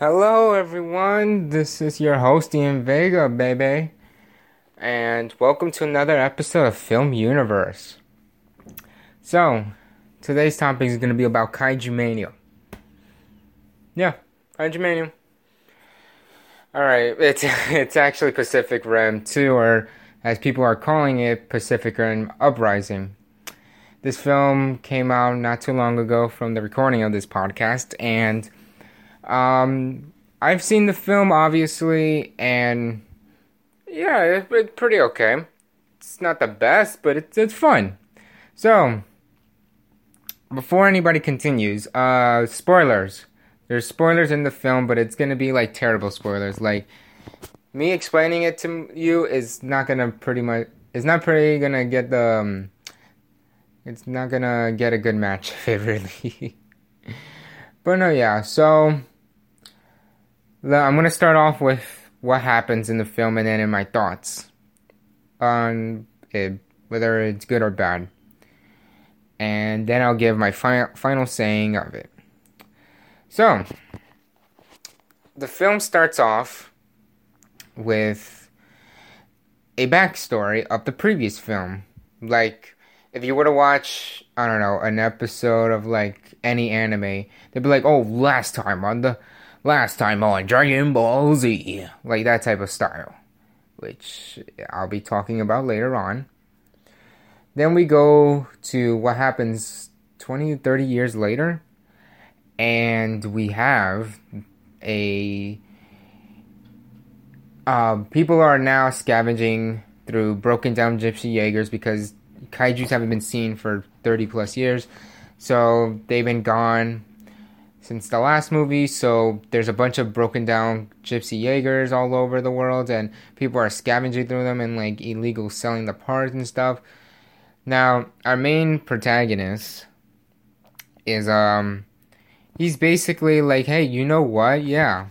Hello, everyone. This is your host, Ian Vega, baby. And welcome to another episode of Film Universe. So, today's topic is going to be about Kaiju Mania. Yeah, Kaiju Mania. Alright, it's, it's actually Pacific Rim 2, or as people are calling it, Pacific Rim Uprising. This film came out not too long ago from the recording of this podcast, and um, I've seen the film obviously, and yeah, it's, it's pretty okay. It's not the best, but it's it's fun. So, before anybody continues, uh, spoilers. There's spoilers in the film, but it's gonna be like terrible spoilers. Like me explaining it to you is not gonna pretty much. It's not pretty gonna get the. Um, it's not gonna get a good match favorably. but no, yeah. So I'm gonna start off with what happens in the film and then in my thoughts on it, whether it's good or bad, and then I'll give my final final saying of it. So, the film starts off with a backstory of the previous film. Like, if you were to watch, I don't know, an episode of like any anime, they'd be like, oh, last time on the last time on Dragon Ball Z. Like that type of style, which I'll be talking about later on. Then we go to what happens 20 30 years later, and we have a. Um, people are now scavenging through broken down gypsy Jaegers because kaijus haven't been seen for 30 plus years. So they've been gone since the last movie. So there's a bunch of broken down gypsy Jaegers all over the world, and people are scavenging through them and like illegal selling the parts and stuff. Now, our main protagonist is um he's basically like, hey, you know what? Yeah.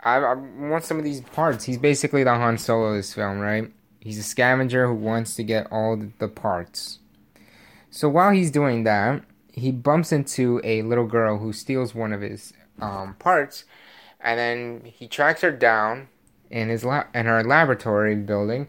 I, I want some of these parts. He's basically the Han Solo of this film, right? He's a scavenger who wants to get all the parts. So while he's doing that, he bumps into a little girl who steals one of his um, parts, and then he tracks her down in his la- in her laboratory building,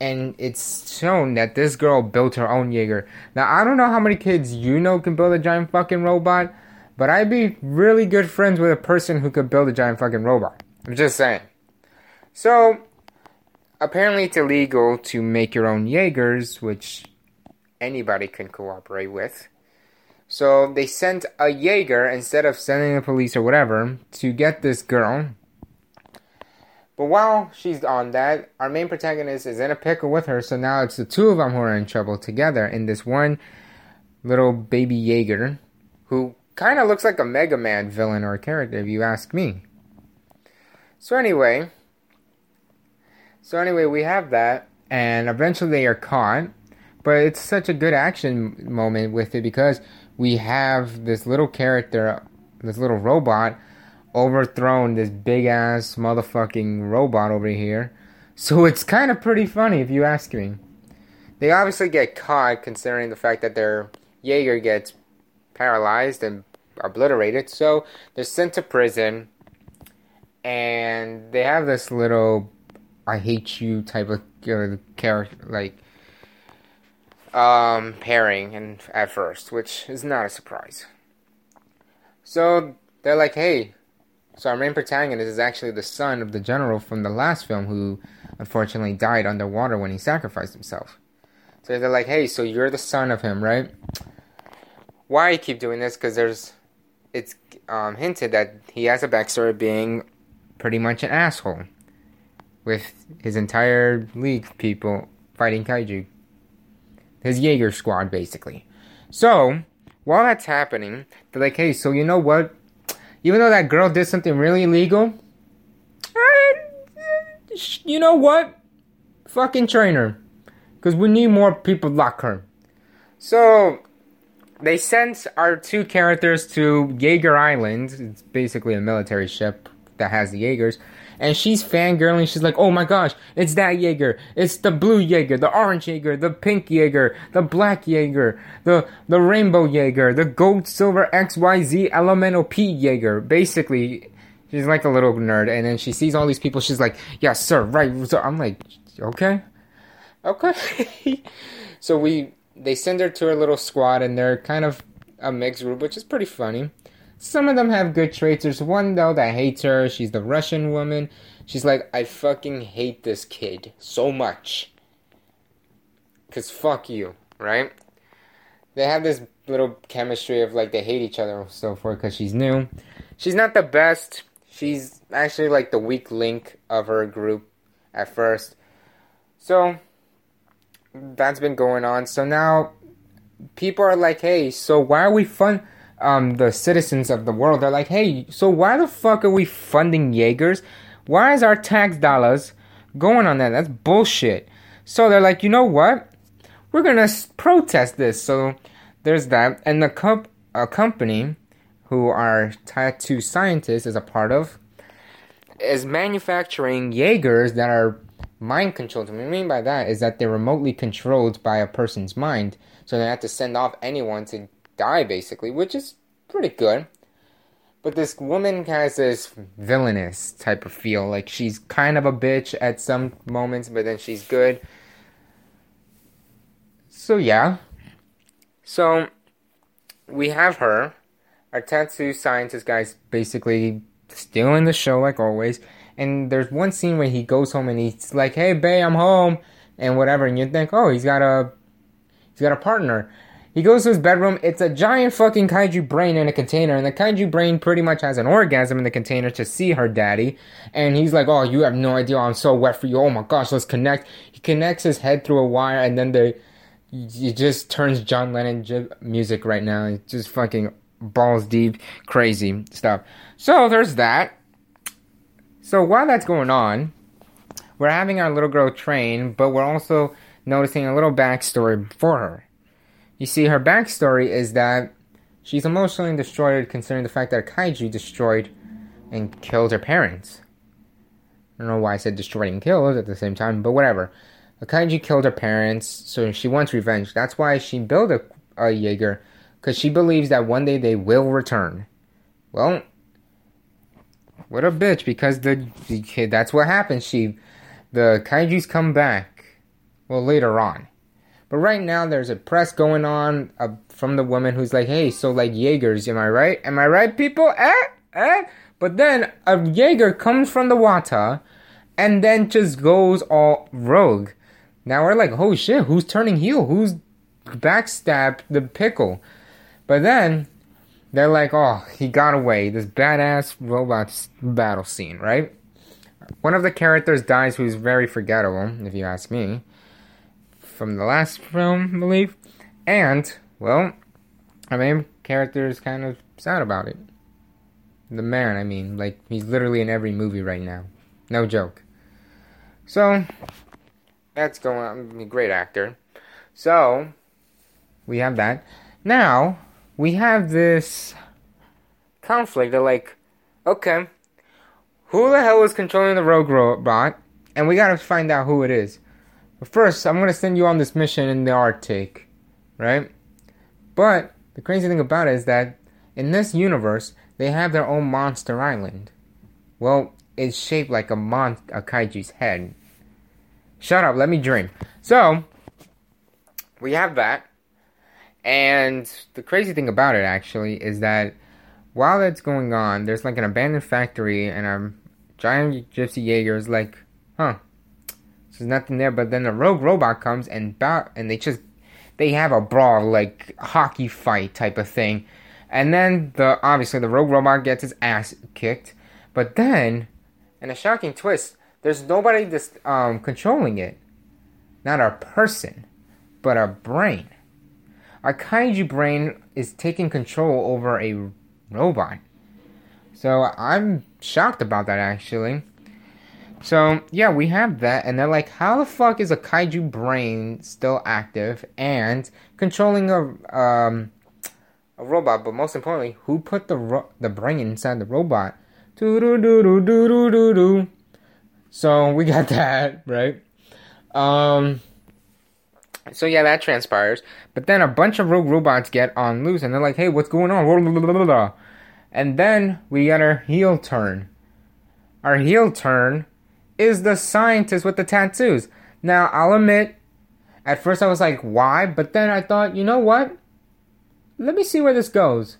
and it's shown that this girl built her own Jaeger. Now I don't know how many kids you know can build a giant fucking robot, but I'd be really good friends with a person who could build a giant fucking robot. I'm just saying. So apparently it's illegal to make your own Jaegers, which anybody can cooperate with. So they sent a Jaeger instead of sending the police or whatever to get this girl. But while she's on that, our main protagonist is in a pickle with her, so now it's the two of them who are in trouble together in this one little baby Jaeger who kind of looks like a Mega Man villain or character if you ask me. So anyway, so anyway, we have that and eventually they are caught, but it's such a good action moment with it because we have this little character, this little robot, overthrown this big ass motherfucking robot over here. So it's kind of pretty funny if you ask me. They obviously get caught considering the fact that their Jaeger gets paralyzed and obliterated. So they're sent to prison and they have this little I hate you type of uh, character like um, pairing and at first, which is not a surprise. So they're like, hey, so our main protagonist is actually the son of the general from the last film who unfortunately died underwater when he sacrificed himself. So they're like, hey, so you're the son of him, right? Why I keep doing this? Because there's, it's um, hinted that he has a backstory of being pretty much an asshole with his entire league people fighting kaiju his Jaeger squad, basically. So, while that's happening, they're like, hey, so you know what? Even though that girl did something really illegal, eh, you know what? Fucking train her. Because we need more people like her. So, they sent our two characters to Jaeger Island. It's basically a military ship that has the Jaegers. And she's fangirling. She's like, "Oh my gosh, it's that Jaeger! It's the blue Jaeger, the orange Jaeger, the pink Jaeger, the black Jaeger, the the rainbow Jaeger, the gold, silver, X, Y, Z, elemental P Jaeger." Basically, she's like a little nerd, and then she sees all these people. She's like, "Yes, sir, right." So I'm like, "Okay, okay." so we they send her to her little squad, and they're kind of a mixed group, which is pretty funny. Some of them have good traits. There's one though that hates her. She's the Russian woman. She's like, I fucking hate this kid so much. Cause fuck you, right? They have this little chemistry of like they hate each other so forth because she's new. She's not the best. She's actually like the weak link of her group at first. So that's been going on. So now people are like, hey, so why are we fun? Um, the citizens of the world, they're like, hey, so why the fuck are we funding Jaegers? Why is our tax dollars going on that? That's bullshit. So they're like, you know what? We're gonna protest this. So there's that, and the a company who our tattoo scientist is a part of is manufacturing Jaegers that are mind controlled. What I mean by that is that they're remotely controlled by a person's mind. So they have to send off anyone to die, basically, which is pretty good. But this woman has this villainous type of feel. Like she's kind of a bitch at some moments, but then she's good. So, yeah. So, we have her. Our tattoo scientist guy's basically stealing the show, like always. And there's one scene where he goes home and he's like, "Hey, babe, I'm home," and whatever. And you think, "Oh, he's got a, he's got a partner." He goes to his bedroom. It's a giant fucking kaiju brain in a container, and the kaiju brain pretty much has an orgasm in the container to see her daddy. And he's like, "Oh, you have no idea. I'm so wet for you. Oh my gosh, let's connect." He connects his head through a wire, and then the it just turns John Lennon music right now. It's just fucking balls deep, crazy stuff. So there's that. So while that's going on, we're having our little girl train, but we're also noticing a little backstory for her. You see, her backstory is that she's emotionally destroyed considering the fact that a kaiju destroyed and killed her parents. I don't know why I said destroyed and killed at the same time, but whatever. A kaiju killed her parents, so she wants revenge. That's why she built a, a Jaeger, because she believes that one day they will return. Well, what a bitch! Because the, the that's what happens. She, the kaiju's come back. Well, later on, but right now there's a press going on uh, from the woman who's like, "Hey, so like Jaegers, am I right? Am I right, people? Eh, eh." But then a Jaeger comes from the water, and then just goes all rogue. Now we're like, "Oh shit, who's turning heel? Who's backstabbed the pickle?" But then they're like, oh, he got away. This badass robot battle scene, right? One of the characters dies who's very forgettable, if you ask me, from the last film, I believe. And, well, our main character is kind of sad about it. The man, I mean, like, he's literally in every movie right now. No joke. So, that's going on. Great actor. So, we have that. Now, we have this conflict. They're like, okay, who the hell is controlling the rogue robot? And we gotta find out who it is. But first, I'm gonna send you on this mission in the Arctic, right? But the crazy thing about it is that in this universe, they have their own monster island. Well, it's shaped like a mon a kaiju's head. Shut up, let me dream. So, we have that. And the crazy thing about it actually is that while that's going on, there's like an abandoned factory and a giant gypsy Jaeger is like, huh, there's nothing there. But then a rogue robot comes and and they just they have a brawl like hockey fight type of thing. And then the obviously the rogue robot gets his ass kicked. But then, in a shocking twist, there's nobody just um, controlling it. Not a person, but a brain. A kaiju brain is taking control over a robot. So I'm shocked about that actually. So yeah, we have that, and they're like, how the fuck is a kaiju brain still active and controlling a um a robot? But most importantly, who put the ro- the brain inside the robot? So we got that, right? Um, so yeah, that transpires. But then a bunch of rogue robots get on loose and they're like, hey, what's going on? And then we get our heel turn. Our heel turn is the scientist with the tattoos. Now, I'll admit, at first I was like, why? But then I thought, you know what? Let me see where this goes.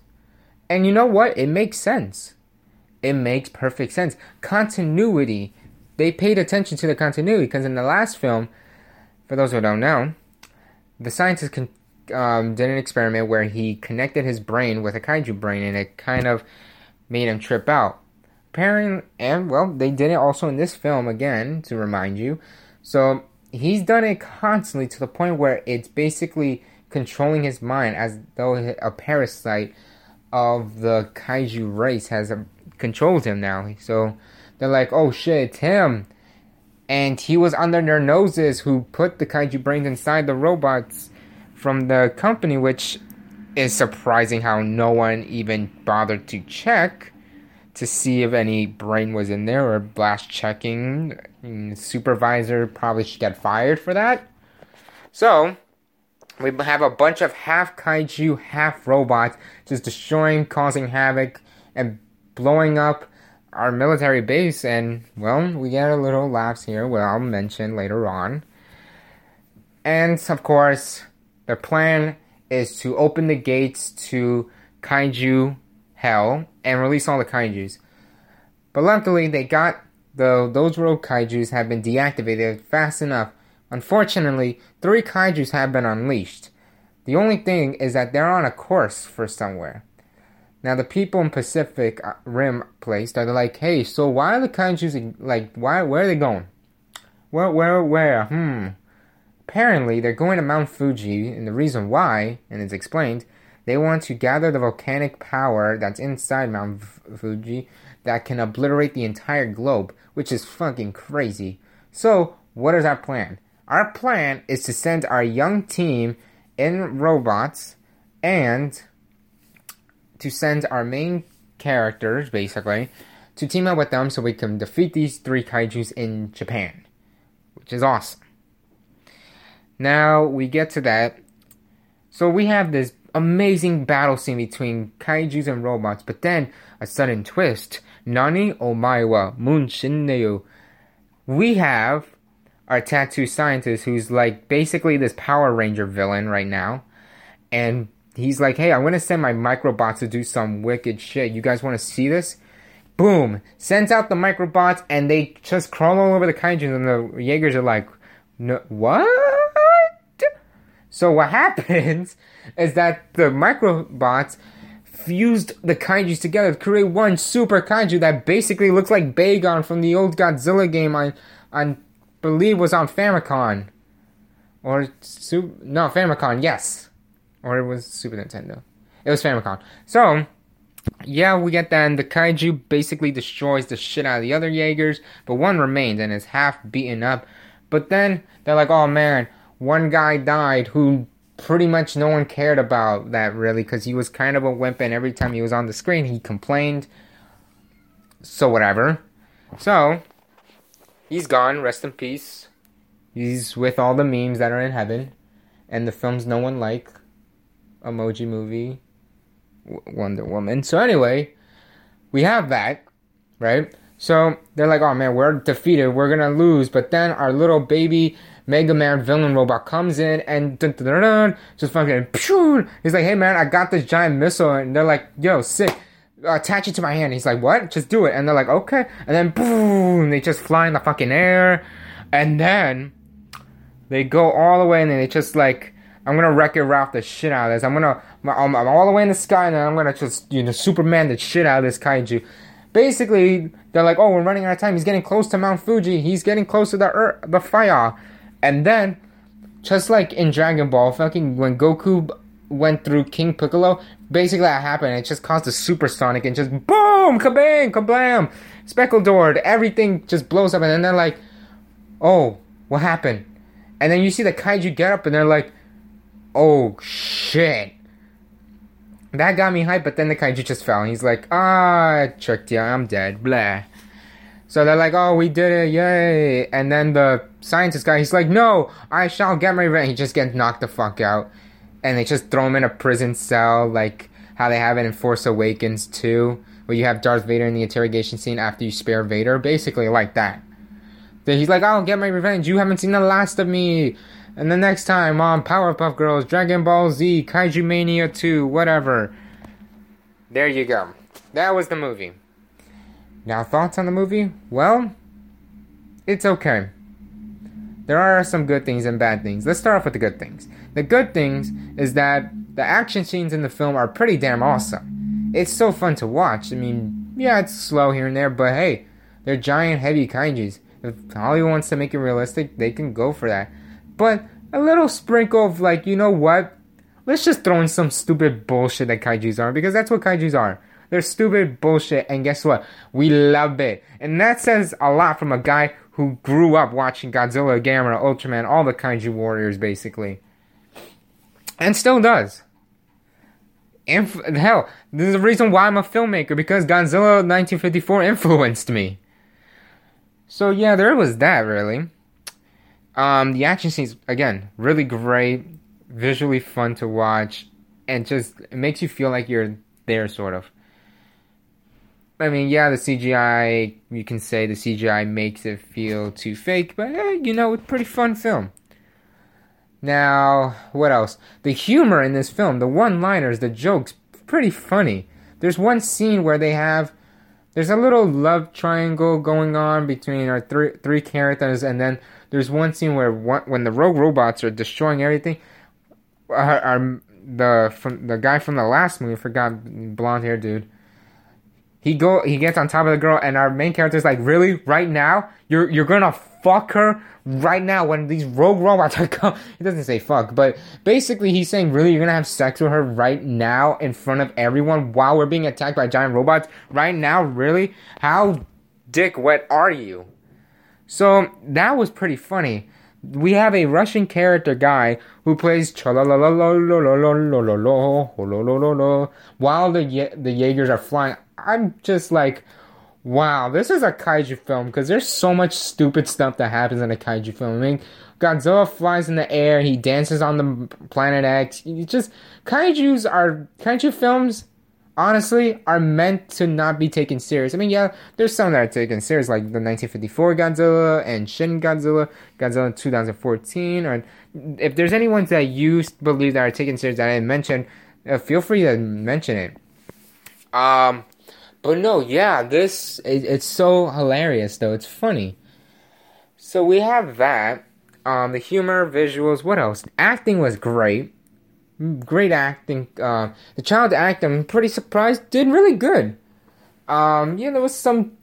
And you know what? It makes sense. It makes perfect sense. Continuity. They paid attention to the continuity because in the last film, for those who don't know, the scientist con- um, did an experiment where he connected his brain with a kaiju brain and it kind of made him trip out. Apparently, and well, they did it also in this film again to remind you. So he's done it constantly to the point where it's basically controlling his mind as though a parasite of the kaiju race has um, controlled him now. So they're like, oh shit, it's him and he was under their noses who put the kaiju brains inside the robots from the company, which is surprising how no one even bothered to check to see if any brain was in there or blast checking. Mm, supervisor probably should get fired for that. So, we have a bunch of half kaiju, half robots just destroying, causing havoc, and blowing up our military base, and well, we get a little laughs here, what I'll mention later on. And of course, the plan is to open the gates to kaiju hell and release all the kaijus. But luckily, they got the those rogue kaijus have been deactivated fast enough. Unfortunately, three kaijus have been unleashed. The only thing is that they're on a course for somewhere. Now the people in Pacific uh, Rim place they're like, hey, so why are the kaijus like why where are they going? Where where where? Hmm. Apparently they're going to Mount Fuji, and the reason why, and it's explained, they want to gather the volcanic power that's inside Mount Fuji that can obliterate the entire globe, which is fucking crazy. So, what is our plan? Our plan is to send our young team in robots and to send our main characters, basically, to team up with them so we can defeat these three kaijus in Japan, which is awesome. Now we get to that. So we have this amazing battle scene between kaijus and robots, but then a sudden twist. Nani omae wa munshinneu. We have our tattoo scientist who's like basically this Power Ranger villain right now. And he's like, hey, I'm to send my microbots to do some wicked shit. You guys want to see this? Boom! Sends out the microbots, and they just crawl all over the kaiju, and the Jaegers are like, no, what? So what happens is that the microbots fused the kaijus together to create one super kaiju that basically looks like Bagan from the old Godzilla game I, I believe was on Famicom. Or, no, Famicom, yes or it was Super Nintendo. It was Famicom. So, yeah, we get that, and the kaiju basically destroys the shit out of the other Jaegers, but one remains and is half beaten up. But then they're like, oh man, one guy died who pretty much no one cared about that really because he was kind of a wimp, and every time he was on the screen, he complained. So, whatever. So, he's gone, rest in peace. He's with all the memes that are in heaven, and the films no one like emoji movie, Wonder Woman. So anyway, we have that, right? So they're like, oh man, we're defeated, we're gonna lose. But then our little baby Mega Man villain robot comes in and dun, dun, dun, just fucking, phew, he's like, hey man, I got this giant missile. And they're like, yo, sick. Attach it to my hand. He's like, what? Just do it. And they're like, okay. And then boom, they just fly in the fucking air. And then they go all the way and then they just like I'm gonna wreck it Ralph the shit out of this. I'm gonna, I'm, I'm all the way in the sky, and I'm gonna just, you know, Superman the shit out of this kaiju. Basically, they're like, oh, we're running out of time. He's getting close to Mount Fuji. He's getting close to the Earth, the fire. And then, just like in Dragon Ball, fucking when Goku went through King Piccolo, basically that happened. It just caused a supersonic and just boom, kabang, kablam, speckle door. Everything just blows up, and then they're like, oh, what happened? And then you see the kaiju get up, and they're like oh shit. That got me hyped, but then the kaiju just fell, and he's like, ah, I tricked you, I'm dead, blah. So they're like, "Oh, we did it, yay!" And then the scientist guy, he's like, "No, I shall get my revenge." He just gets knocked the fuck out, and they just throw him in a prison cell, like how they have it in Force Awakens too, where you have Darth Vader in the interrogation scene after you spare Vader, basically like that. Then he's like, "I'll get my revenge. You haven't seen the last of me." And the next time on Powerpuff Girls, Dragon Ball Z, Kaiju Mania 2, whatever. There you go. That was the movie. Now, thoughts on the movie? Well, it's okay. There are some good things and bad things. Let's start off with the good things. The good things is that the action scenes in the film are pretty damn awesome. It's so fun to watch. I mean, yeah, it's slow here and there, but hey, they're giant, heavy kaijus. If Hollywood wants to make it realistic, they can go for that. But a little sprinkle of like, you know what? Let's just throw in some stupid bullshit that kaijus are because that's what kaijus are. They're stupid bullshit, and guess what? We love it. And that says a lot from a guy who grew up watching Godzilla, Gamera, Ultraman, all the kaiju warriors, basically. And still does. And hell, this is the reason why I'm a filmmaker, because Godzilla 1954 influenced me. So yeah, there was that, really. Um, the action scenes again really great, visually fun to watch, and just it makes you feel like you're there, sort of. I mean, yeah, the CGI you can say the CGI makes it feel too fake, but eh, you know, it's a pretty fun film. Now, what else? The humor in this film, the one-liners, the jokes, pretty funny. There's one scene where they have there's a little love triangle going on between our three three characters, and then there's one scene where one, when the rogue robots are destroying everything, our, our the from the guy from the last movie, I forgot blonde hair dude. He go he gets on top of the girl, and our main character is like, really, right now, you're you're gonna fuck her right now when these rogue robots are come. He doesn't say fuck, but basically he's saying, really, you're gonna have sex with her right now in front of everyone while we're being attacked by giant robots right now, really? How dick wet are you? So that was pretty funny. We have a Russian character guy who plays while the the Jaegers are flying. I'm just like, wow, this is a kaiju film because there's so much stupid stuff that happens in a kaiju film. I mean, Godzilla flies in the air, he dances on the planet X. Just kaiju's are kaiju films honestly are meant to not be taken serious. I mean, yeah, there's some that are taken serious, like the 1954 Godzilla and Shin Godzilla, Godzilla 2014. Or if there's any ones that you believe that are taken serious that I didn't mention, uh, feel free to mention it. Um, but no, yeah, this it, it's so hilarious though. It's funny. So we have that. Um, the humor, visuals. What else? Acting was great great acting. Uh, the child actor, I'm pretty surprised, did really good. Um, yeah, there was some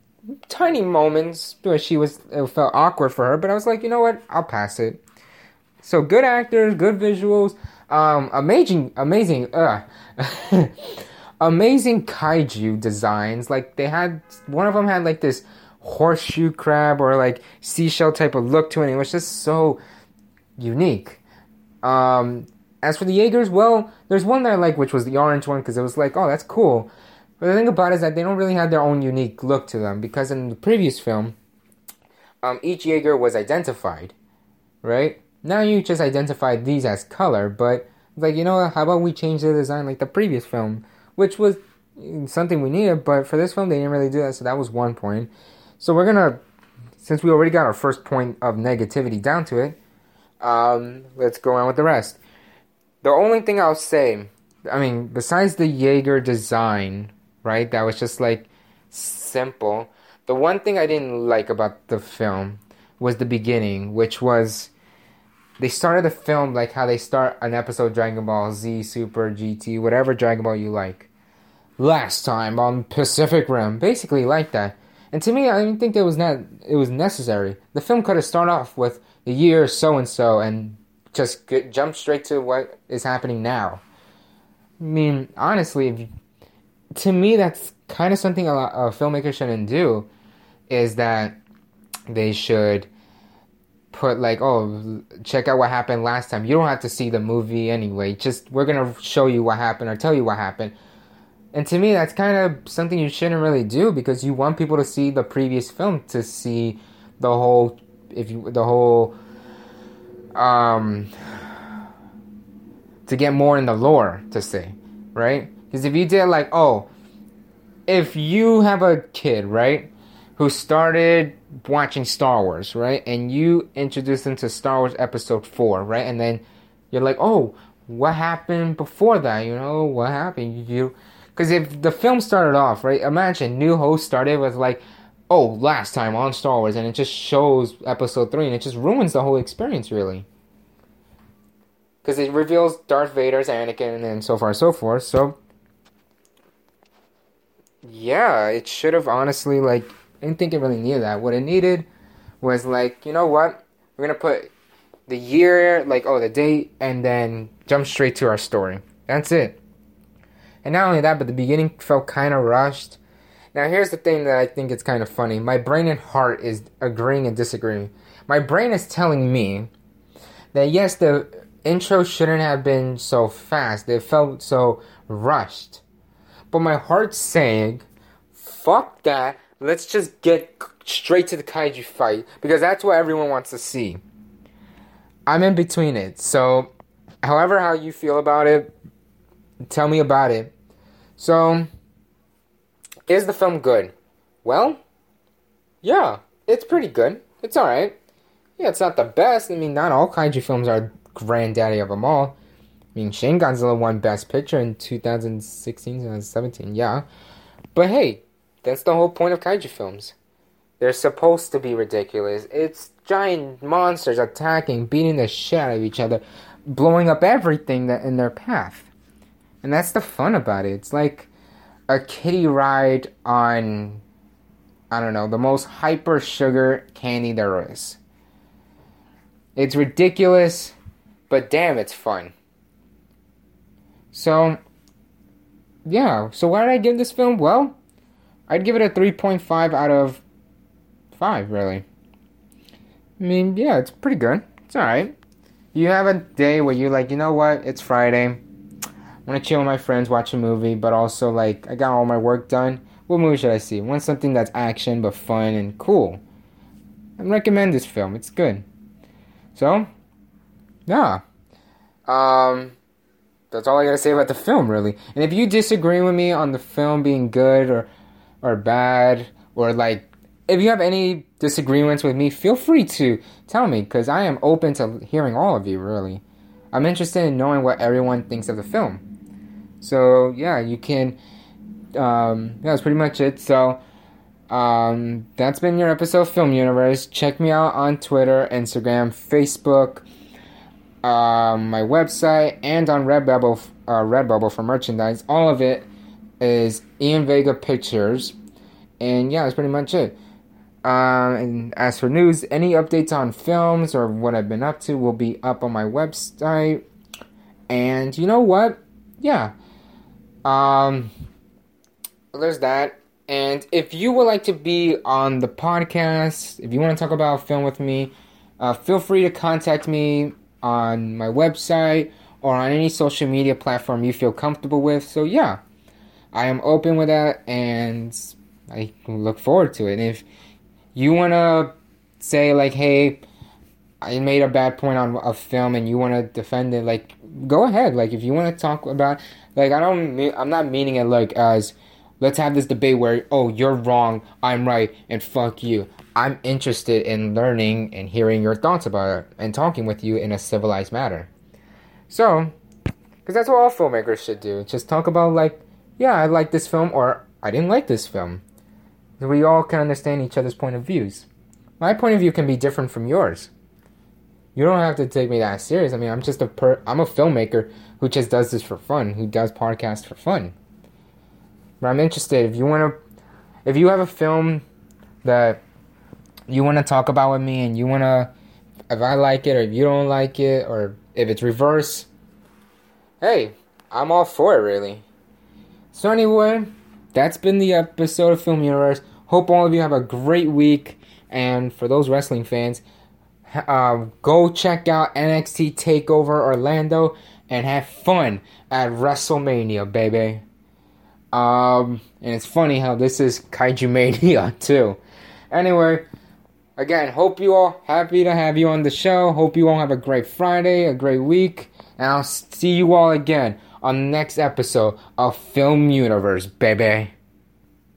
tiny moments where she was it felt awkward for her, but I was like, you know what, I'll pass it. So good actors, good visuals, um, amazing, amazing, uh, amazing kaiju designs. Like they had one of them had like this horseshoe crab or like seashell type of look to it. It was just so unique. Um, as for the Jaegers, well, there's one that I like, which was the orange one, because it was like, oh, that's cool. But the thing about it is that they don't really have their own unique look to them, because in the previous film, um, each Jaeger was identified, right? Now you just identify these as color, but like, you know, how about we change the design like the previous film, which was something we needed, but for this film they didn't really do that, so that was one point. So we're gonna, since we already got our first point of negativity down to it, um, let's go on with the rest. The only thing I'll say, I mean, besides the Jaeger design, right, that was just like simple. The one thing I didn't like about the film was the beginning, which was they started the film like how they start an episode Dragon Ball Z, Super, GT, whatever Dragon Ball you like. Last time on Pacific Rim, basically like that. And to me, I didn't think that was not it was necessary. The film could have started off with the year so and so and just get, jump straight to what is happening now. I mean, honestly, you, to me, that's kind of something a, a filmmaker shouldn't do. Is that they should put like, oh, check out what happened last time. You don't have to see the movie anyway. Just we're gonna show you what happened or tell you what happened. And to me, that's kind of something you shouldn't really do because you want people to see the previous film to see the whole, if you the whole, um, to get more in the lore to say, right? Because if you did like, oh, if you have a kid, right, who started watching Star Wars, right, and you introduce them to Star Wars Episode Four, right, and then you're like, oh, what happened before that? You know, what happened? You because if the film started off, right, imagine New Hope started with like, oh, last time on Star Wars, and it just shows Episode Three, and it just ruins the whole experience, really. Because it reveals Darth Vader's Anakin and so far and so forth. So, yeah, it should have honestly like I didn't think it really needed that. What it needed was like, you know what? We're gonna put the year, like oh the date, and then jump straight to our story. That's it. And not only that, but the beginning felt kind of rushed. Now, here's the thing that I think is kind of funny. My brain and heart is agreeing and disagreeing. My brain is telling me that yes, the intro shouldn't have been so fast. It felt so rushed. But my heart's saying, fuck that. Let's just get straight to the kaiju fight because that's what everyone wants to see. I'm in between it. So, however how you feel about it, Tell me about it. So, is the film good? Well, yeah, it's pretty good. It's alright. Yeah, it's not the best. I mean, not all kaiju films are granddaddy of them all. I mean, Shin Godzilla won Best Picture in 2016, 2017, yeah. But hey, that's the whole point of kaiju films. They're supposed to be ridiculous. It's giant monsters attacking, beating the shit out of each other, blowing up everything that in their path. And that's the fun about it. It's like a kiddie ride on, I don't know, the most hyper sugar candy there is. It's ridiculous, but damn, it's fun. So, yeah. So, why did I give this film? Well, I'd give it a 3.5 out of 5, really. I mean, yeah, it's pretty good. It's alright. You have a day where you're like, you know what? It's Friday want to chill with my friends, watch a movie, but also like I got all my work done. What movie should I see? Want something that's action but fun and cool. I recommend this film. It's good. So, yeah. Um, that's all I gotta say about the film, really. And if you disagree with me on the film being good or or bad, or like if you have any disagreements with me, feel free to tell me because I am open to hearing all of you. Really, I'm interested in knowing what everyone thinks of the film. So yeah, you can. Um, yeah, that's pretty much it. So um, that's been your episode Film Universe. Check me out on Twitter, Instagram, Facebook, um, my website, and on Redbubble. Uh, Redbubble for merchandise. All of it is Ian Vega Pictures, and yeah, that's pretty much it. Um, and as for news, any updates on films or what I've been up to will be up on my website. And you know what? Yeah, um, there's that. And if you would like to be on the podcast, if you want to talk about film with me, uh, feel free to contact me on my website or on any social media platform you feel comfortable with. So, yeah, I am open with that and I look forward to it. And if you want to say, like, hey, I made a bad point on a film and you want to defend it, like, go ahead. Like, if you want to talk about like I don't mean I'm not meaning it like as let's have this debate where oh you're wrong, I'm right, and fuck you. I'm interested in learning and hearing your thoughts about it and talking with you in a civilized manner. So, because that's what all filmmakers should do. Just talk about like, yeah, I like this film or I didn't like this film. We all can understand each other's point of views. My point of view can be different from yours. You don't have to take me that serious. I mean, I'm just a per. I'm a filmmaker who just does this for fun, who does podcasts for fun. But I'm interested if you want to, if you have a film that you want to talk about with me, and you want to, if I like it or if you don't like it, or if it's reverse, hey, I'm all for it, really. So anyway, that's been the episode of Film Universe. Hope all of you have a great week, and for those wrestling fans uh, go check out NXT Takeover Orlando and have fun at WrestleMania, baby. Um, and it's funny how this is Kaiju Mania too. Anyway, again, hope you all happy to have you on the show. Hope you all have a great Friday, a great week, and I'll see you all again on the next episode of Film Universe, baby.